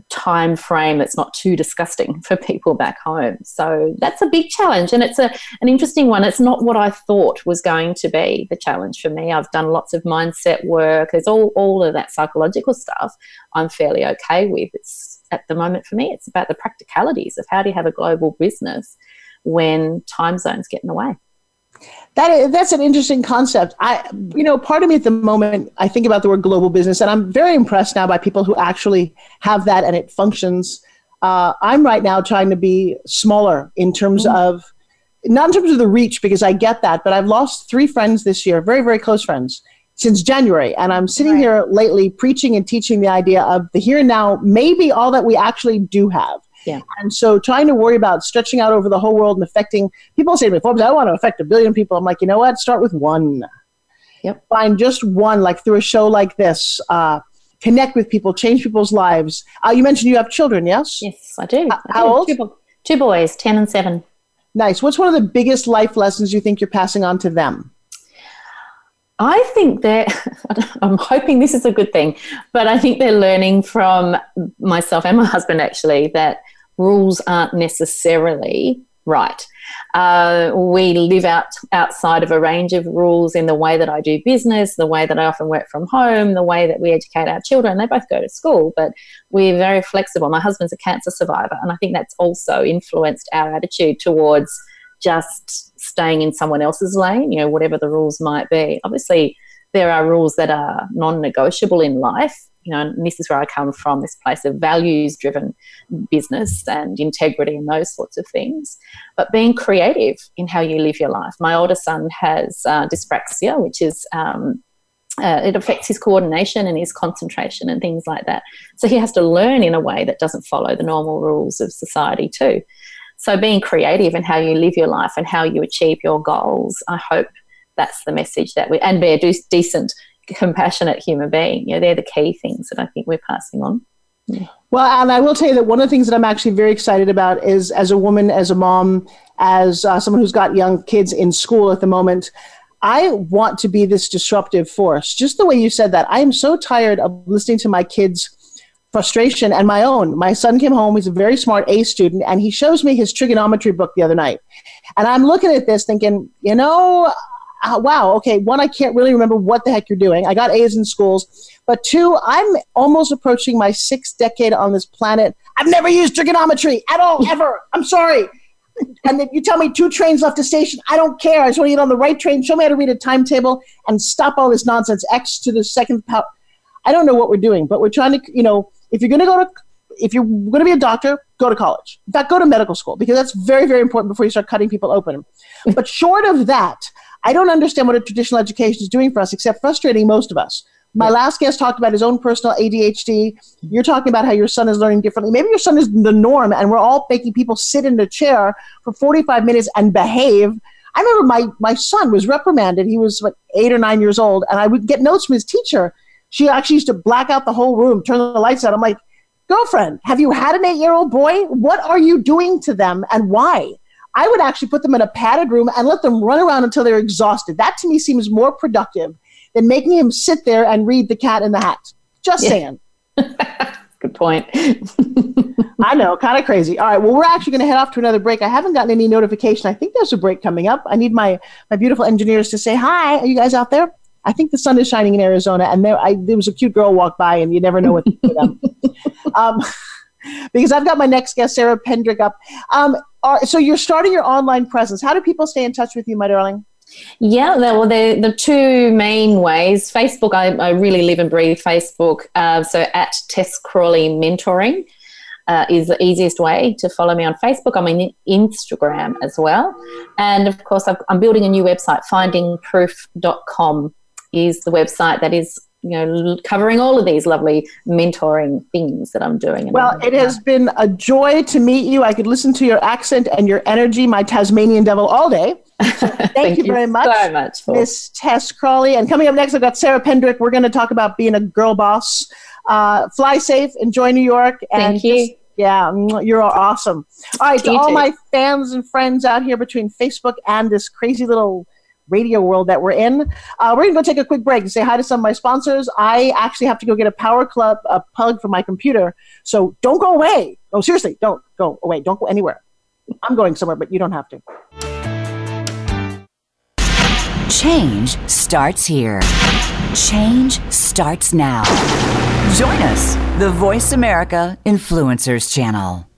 time frame that's not too disgusting for people back home. So that's a big challenge and it's a an interesting one. It's not what I thought was going to be the challenge for me. I've done lots of mindset work. There's all all of that psychological stuff I'm fairly okay with. It's at the moment for me it's about the practicalities of how do you have a global business when time zones get in the way.
That that's an interesting concept. I, you know, part of me at the moment, I think about the word global business, and I'm very impressed now by people who actually have that and it functions. Uh, I'm right now trying to be smaller in terms mm-hmm. of, not in terms of the reach, because I get that, but I've lost three friends this year, very, very close friends, since January. And I'm sitting right. here lately preaching and teaching the idea of the here and now, maybe all that we actually do have.
Yeah.
And so trying to worry about stretching out over the whole world and affecting people say to me, Forbes, I want to affect a billion people. I'm like, you know what? Start with one.
Yep.
Find just one, like through a show like this. Uh, connect with people, change people's lives. Uh, you mentioned you have children, yes?
Yes, I do.
How, how old?
Two, two boys, 10 and 7.
Nice. What's one of the biggest life lessons you think you're passing on to them?
I think that I'm hoping this is a good thing, but I think they're learning from myself and my husband actually that rules aren't necessarily right. Uh, we live out outside of a range of rules in the way that I do business, the way that I often work from home, the way that we educate our children. They both go to school, but we're very flexible. My husband's a cancer survivor, and I think that's also influenced our attitude towards just staying in someone else's lane, you know, whatever the rules might be. Obviously, there are rules that are non negotiable in life you know, and this is where I come from this place of values driven business and integrity and those sorts of things. But being creative in how you live your life. My older son has uh, dyspraxia, which is um, uh, it affects his coordination and his concentration and things like that. So he has to learn in a way that doesn't follow the normal rules of society too. So being creative in how you live your life and how you achieve your goals, I hope that's the message that we and be a decent compassionate human being. You know, they're the key things that I think we're passing on.
Yeah. Well, and I will tell you that one of the things that I'm actually very excited about is as a woman, as a mom, as uh, someone who's got young kids in school at the moment, I want to be this disruptive force. Just the way you said that, I am so tired of listening to my kids' frustration and my own. My son came home, he's a very smart A student, and he shows me his trigonometry book the other night. And I'm looking at this thinking, you know, uh, wow, okay, one, I can't really remember what the heck you're doing. I got A's in schools. But two, I'm almost approaching my sixth decade on this planet. I've never used trigonometry at all, ever. I'm sorry. and then you tell me two trains left the station. I don't care. I just want to get on the right train. Show me how to read a timetable and stop all this nonsense. X to the second power. I don't know what we're doing, but we're trying to, you know, if you're going to go to, if you're going to be a doctor, go to college. In fact, go to medical school because that's very, very important before you start cutting people open. but short of that, I don't understand what a traditional education is doing for us except frustrating most of us. My yeah. last guest talked about his own personal ADHD. You're talking about how your son is learning differently. Maybe your son is the norm, and we're all making people sit in a chair for 45 minutes and behave. I remember my, my son was reprimanded. He was what, eight or nine years old, and I would get notes from his teacher. She actually used to black out the whole room, turn the lights out. I'm like, girlfriend, have you had an eight year old boy? What are you doing to them and why? I would actually put them in a padded room and let them run around until they're exhausted. That to me seems more productive than making him sit there and read The Cat in the Hat. Just yeah. saying.
Good point.
I know, kind of crazy. All right, well, we're actually going to head off to another break. I haven't gotten any notification. I think there's a break coming up. I need my my beautiful engineers to say hi. Are you guys out there? I think the sun is shining in Arizona, and there I, there was a cute girl walk by, and you never know what to do them. Um, because I've got my next guest, Sarah Pendrick, up. Um, are, so you're starting your online presence. How do people stay in touch with you, my darling?
Yeah, well, the the two main ways. Facebook, I, I really live and breathe Facebook. Uh, so at Tess Crawley Mentoring uh, is the easiest way to follow me on Facebook. I'm on Instagram as well, and of course, i am building a new website. Findingproof.com is the website that is you know covering all of these lovely mentoring things that i'm doing
well it has been a joy to meet you. I could listen to your accent and your energy my tasmanian devil all day. So thank, thank, you very much
so much
miss tess crawley. And coming up next i've got sarah pendrick. We're going to talk about being a girl boss. Uh, fly safe enjoy new york
and thank you. just,
yeah, you're awesome. All right, to all my fans and friends out here between Facebook and this crazy little radio world that we're in. Uh, we're going to go take a quick break and say hi to some of my sponsors. I actually have to go get a Power Club a plug for my computer. So don't go away. Oh, seriously, don't go away. Don't go anywhere. I'm going somewhere, but you don't have to.
Change starts here. Change starts now. Join us, the Voice America Influencers Channel.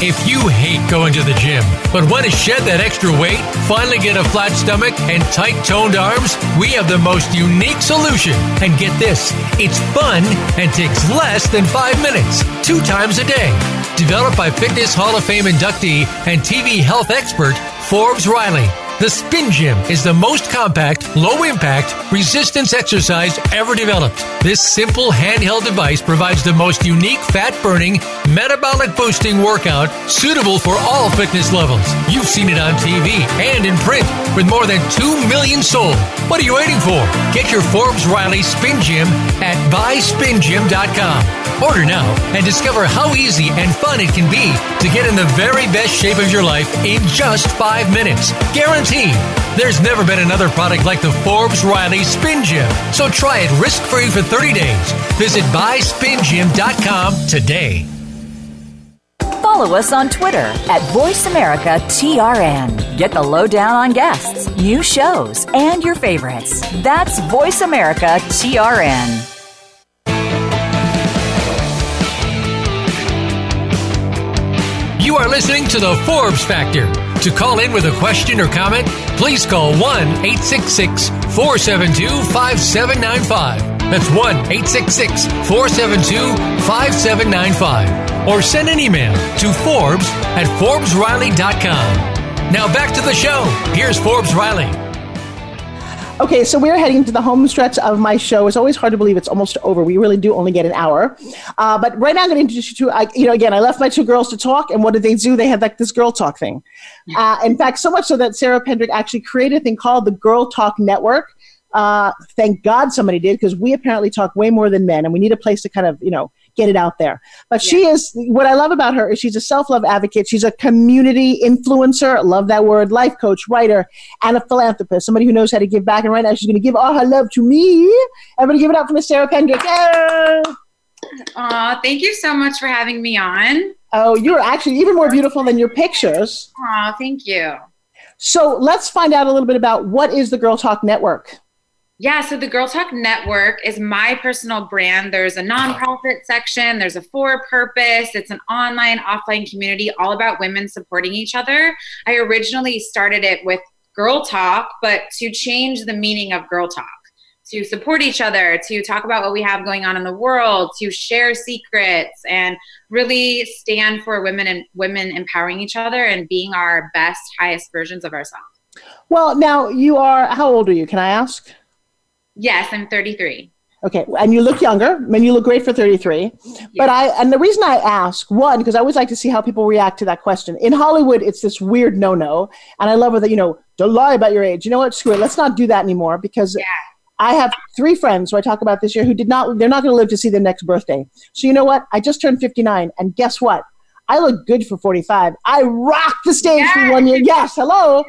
If you hate going to the gym, but want to shed that extra weight, finally get a flat stomach, and tight toned arms, we have the most unique solution. And get this it's fun and takes less than five minutes, two times a day. Developed by Fitness Hall of Fame inductee and TV health expert Forbes Riley. The Spin Gym is the most compact, low impact, resistance exercise ever developed. This simple handheld device provides the most unique fat burning, metabolic boosting workout suitable for all fitness levels. You've seen it on TV and in print with more than 2 million sold. What are you waiting for? Get your Forbes Riley Spin Gym at buyspingym.com. Order now and discover how easy and fun it can be to get in the very best shape of your life in just five minutes. Guaranteed. There's never been another product like the Forbes Riley Spin Gym. So try it risk free for 30 days. Visit buyspingym.com today.
Follow us on Twitter at VoiceAmericaTRN. Get the lowdown on guests, new shows, and your favorites. That's VoiceAmericaTRN.
You are listening to the Forbes Factor. To call in with a question or comment, please call 1 866 472 5795. That's 1 866 472 5795. Or send an email to Forbes at ForbesRiley.com. Now back to the show. Here's Forbes Riley.
Okay, so we're heading to the home stretch of my show. It's always hard to believe it's almost over. We really do only get an hour. Uh, but right now, I'm going to introduce you to, I, you know, again, I left my two girls to talk, and what did they do? They had like this girl talk thing. Uh, in fact, so much so that Sarah Pendrick actually created a thing called the Girl Talk Network. Uh, thank God somebody did because we apparently talk way more than men, and we need a place to kind of, you know, get it out there. But yeah. she is what I love about her is she's a self-love advocate. She's a community influencer, love that word, life coach, writer, and a philanthropist, somebody who knows how to give back. And right now she's going to give all her love to me. Everybody give it up for Miss Sarah Pendrick.
Aw, thank you so much for having me on.
Oh, you're actually even more beautiful than your pictures.
Aw, thank you.
So let's find out a little bit about what is the Girl Talk Network.
Yeah, so the Girl Talk Network is my personal brand. There's a nonprofit section, there's a for purpose, it's an online, offline community all about women supporting each other. I originally started it with Girl Talk, but to change the meaning of Girl Talk, to support each other, to talk about what we have going on in the world, to share secrets, and really stand for women and women empowering each other and being our best, highest versions of ourselves.
Well, now you are, how old are you? Can I ask?
Yes, I'm 33.
Okay, and you look younger. I mean, you look great for 33. Yes. But I, and the reason I ask, one, because I always like to see how people react to that question. In Hollywood, it's this weird no no. And I love it that, you know, don't lie about your age. You know what? Screw it. Let's not do that anymore because yeah. I have three friends who I talk about this year who did not, they're not going to live to see their next birthday. So you know what? I just turned 59. And guess what? I look good for 45. I rock the stage yes. for one year. Yes, hello.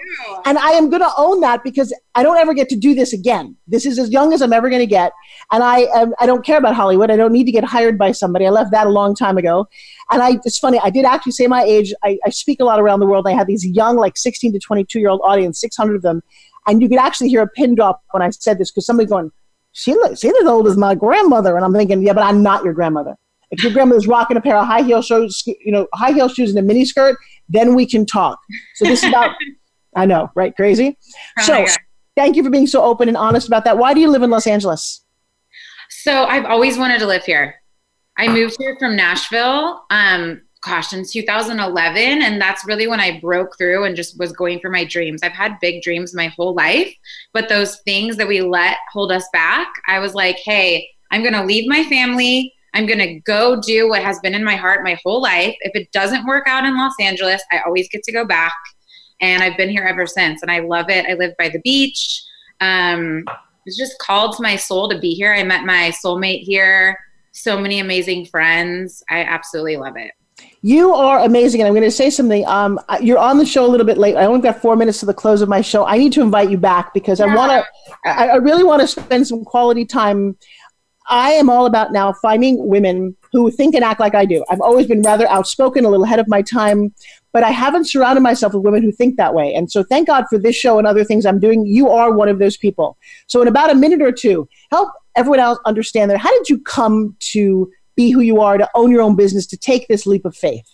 And I am going to own that because I don't ever get to do this again. This is as young as I'm ever going to get. And I, um, I don't care about Hollywood. I don't need to get hired by somebody. I left that a long time ago. And I, it's funny, I did actually say my age. I, I speak a lot around the world. I have these young, like 16 to 22 year old audience, 600 of them. And you could actually hear a pin drop when I said this because somebody's going, she looks, she's as old as my grandmother. And I'm thinking, yeah, but I'm not your grandmother. If your grandmother's rocking a pair of high heel shoes, you know, high heel shoes and a mini skirt, then we can talk. So this is about, I know, right? Crazy.
Oh
so thank you for being so open and honest about that. Why do you live in Los Angeles?
So I've always wanted to live here. I moved here from Nashville, um, gosh, in 2011. And that's really when I broke through and just was going for my dreams. I've had big dreams my whole life, but those things that we let hold us back, I was like, hey, I'm going to leave my family. I'm going to go do what has been in my heart my whole life. If it doesn't work out in Los Angeles, I always get to go back. And I've been here ever since. And I love it. I live by the beach. Um, it's just called to my soul to be here. I met my soulmate here. So many amazing friends. I absolutely love it.
You are amazing, and I'm going to say something. Um, you're on the show a little bit late. I only got four minutes to the close of my show. I need to invite you back because I want to. I, I really want to spend some quality time. I am all about now finding women who think and act like I do. I've always been rather outspoken, a little ahead of my time, but I haven't surrounded myself with women who think that way. And so, thank God for this show and other things I'm doing. You are one of those people. So, in about a minute or two, help everyone else understand that. How did you come to be who you are, to own your own business, to take this leap of faith?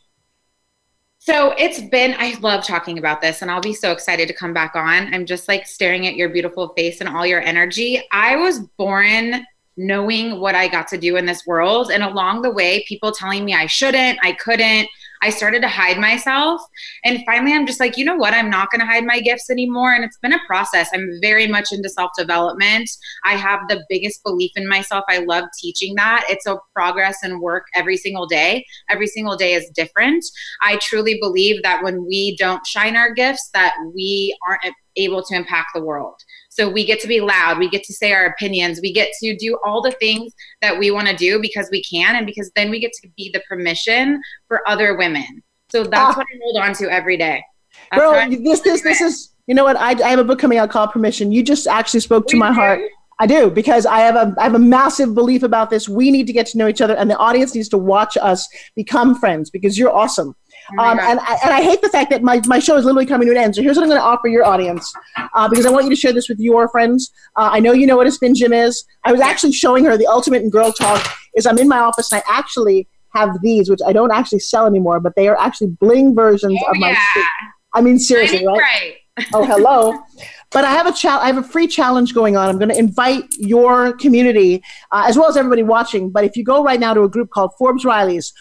So it's been, I love talking about this, and I'll be so excited to come back on. I'm just like staring at your beautiful face and all your energy. I was born knowing what I got to do in this world. And along the way, people telling me I shouldn't, I couldn't, I started to hide myself. And finally, I'm just like, you know what? I'm not going to hide my gifts anymore. And it's been a process. I'm very much into self development. I have the biggest belief in myself. I love teaching that. It's a progress and work every single day. Every single day is different. I truly believe that when we don't shine our gifts, that we aren't able to impact the world. So we get to be loud, we get to say our opinions, we get to do all the things that we want to do because we can and because then we get to be the permission for other women. So that's
Ah.
what I hold on to every day. That's
Girl, this this this is you know what? I, I have a book coming out called Permission. You just actually spoke to
We
my
do?
heart. I do because I have a I have a massive belief about this. We need to get to know each other, and the audience needs to watch us become friends because you're awesome.
Oh
Um, and, I, and I hate the fact that my, my show is literally coming to an end. So here's what I'm going to offer your audience uh, because I want you to share this with your friends. Uh, I know you know what a spin gym is. I was actually showing her the ultimate in girl talk. Is I'm in my office and I actually have these, which I don't actually sell anymore, but they are actually bling versions
Oh,
of my.
yeah.
I mean, seriously,
Shining
right? oh hello but i have a chal- i have a free challenge going on i'm going to invite your community uh, as well as everybody watching but if you go right now to a group called forbes riley's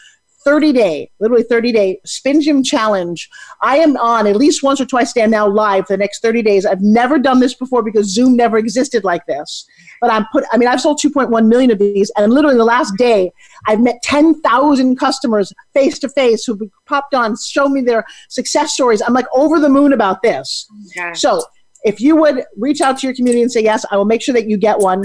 30 day literally 30 day spin gym challenge. I am on at least once or twice a day now live for the next 30 days. I've never done this before because zoom never existed like this. But i'm put i mean i've sold 2.1 million of these and literally the last day i've met 10,000 customers face to face who popped on show me their success stories. I'm like over the moon about this.
Gosh.
so if you would reach out to your community and say yes, I will make sure that you get one.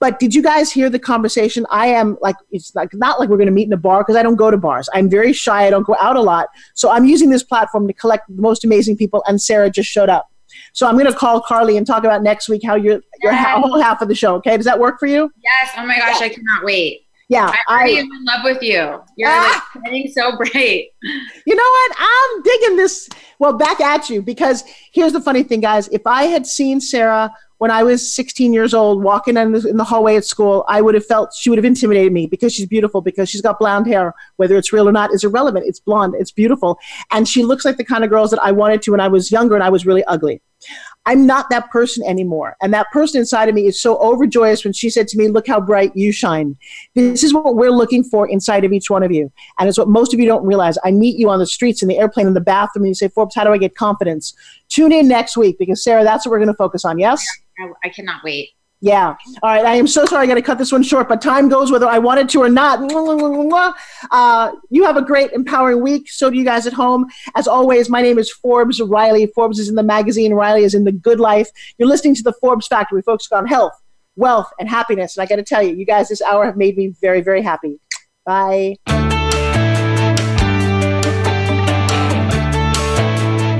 But did you guys hear the conversation? I am like it's like not like we're going to meet in a bar because I don't go to bars. I'm very shy. I don't go out a lot. So I'm using this platform to collect the most amazing people. And Sarah just showed up. So I'm going to call Carly and talk about next week how your your
Yes.
whole half of the show. Okay, does that work for you?
Yes. Oh my gosh, I cannot wait.
Yeah,
I am in love with you. You're
Ah!
like so bright.
You know what? I'm digging this. Well, back at you because here's the funny thing, guys. If I had seen Sarah when I was 16 years old walking in the, in the hallway at school, I would have felt she would have intimidated me because she's beautiful, because she's got blonde hair. Whether it's real or not is irrelevant. It's blonde, it's beautiful. And she looks like the kind of girls that I wanted to when I was younger and I was really ugly. I'm not that person anymore. And that person inside of me is so overjoyous when she said to me, Look how bright you shine. This is what we're looking for inside of each one of you. And it's what most of you don't realize. I meet you on the streets, in the airplane, in the bathroom, and you say, Forbes, how do I get confidence? Tune in next week because, Sarah, that's what we're going to focus on. Yes?
I, I cannot wait.
Yeah. All right. I am so sorry I got to cut this one short, but time goes whether I wanted to or not. Uh, you have a great, empowering week. So do you guys at home. As always, my name is Forbes Riley. Forbes is in the magazine, Riley is in the good life. You're listening to the Forbes Factor. We focus on health, wealth, and happiness. And I got to tell you, you guys this hour have made me very, very happy. Bye.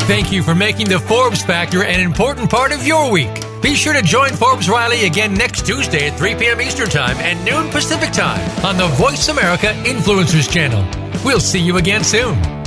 Thank you for making the Forbes Factor an important part of your week. Be sure to join Forbes Riley again next Tuesday at 3 p.m. Eastern Time and noon Pacific Time on the Voice America Influencers Channel. We'll see you again soon.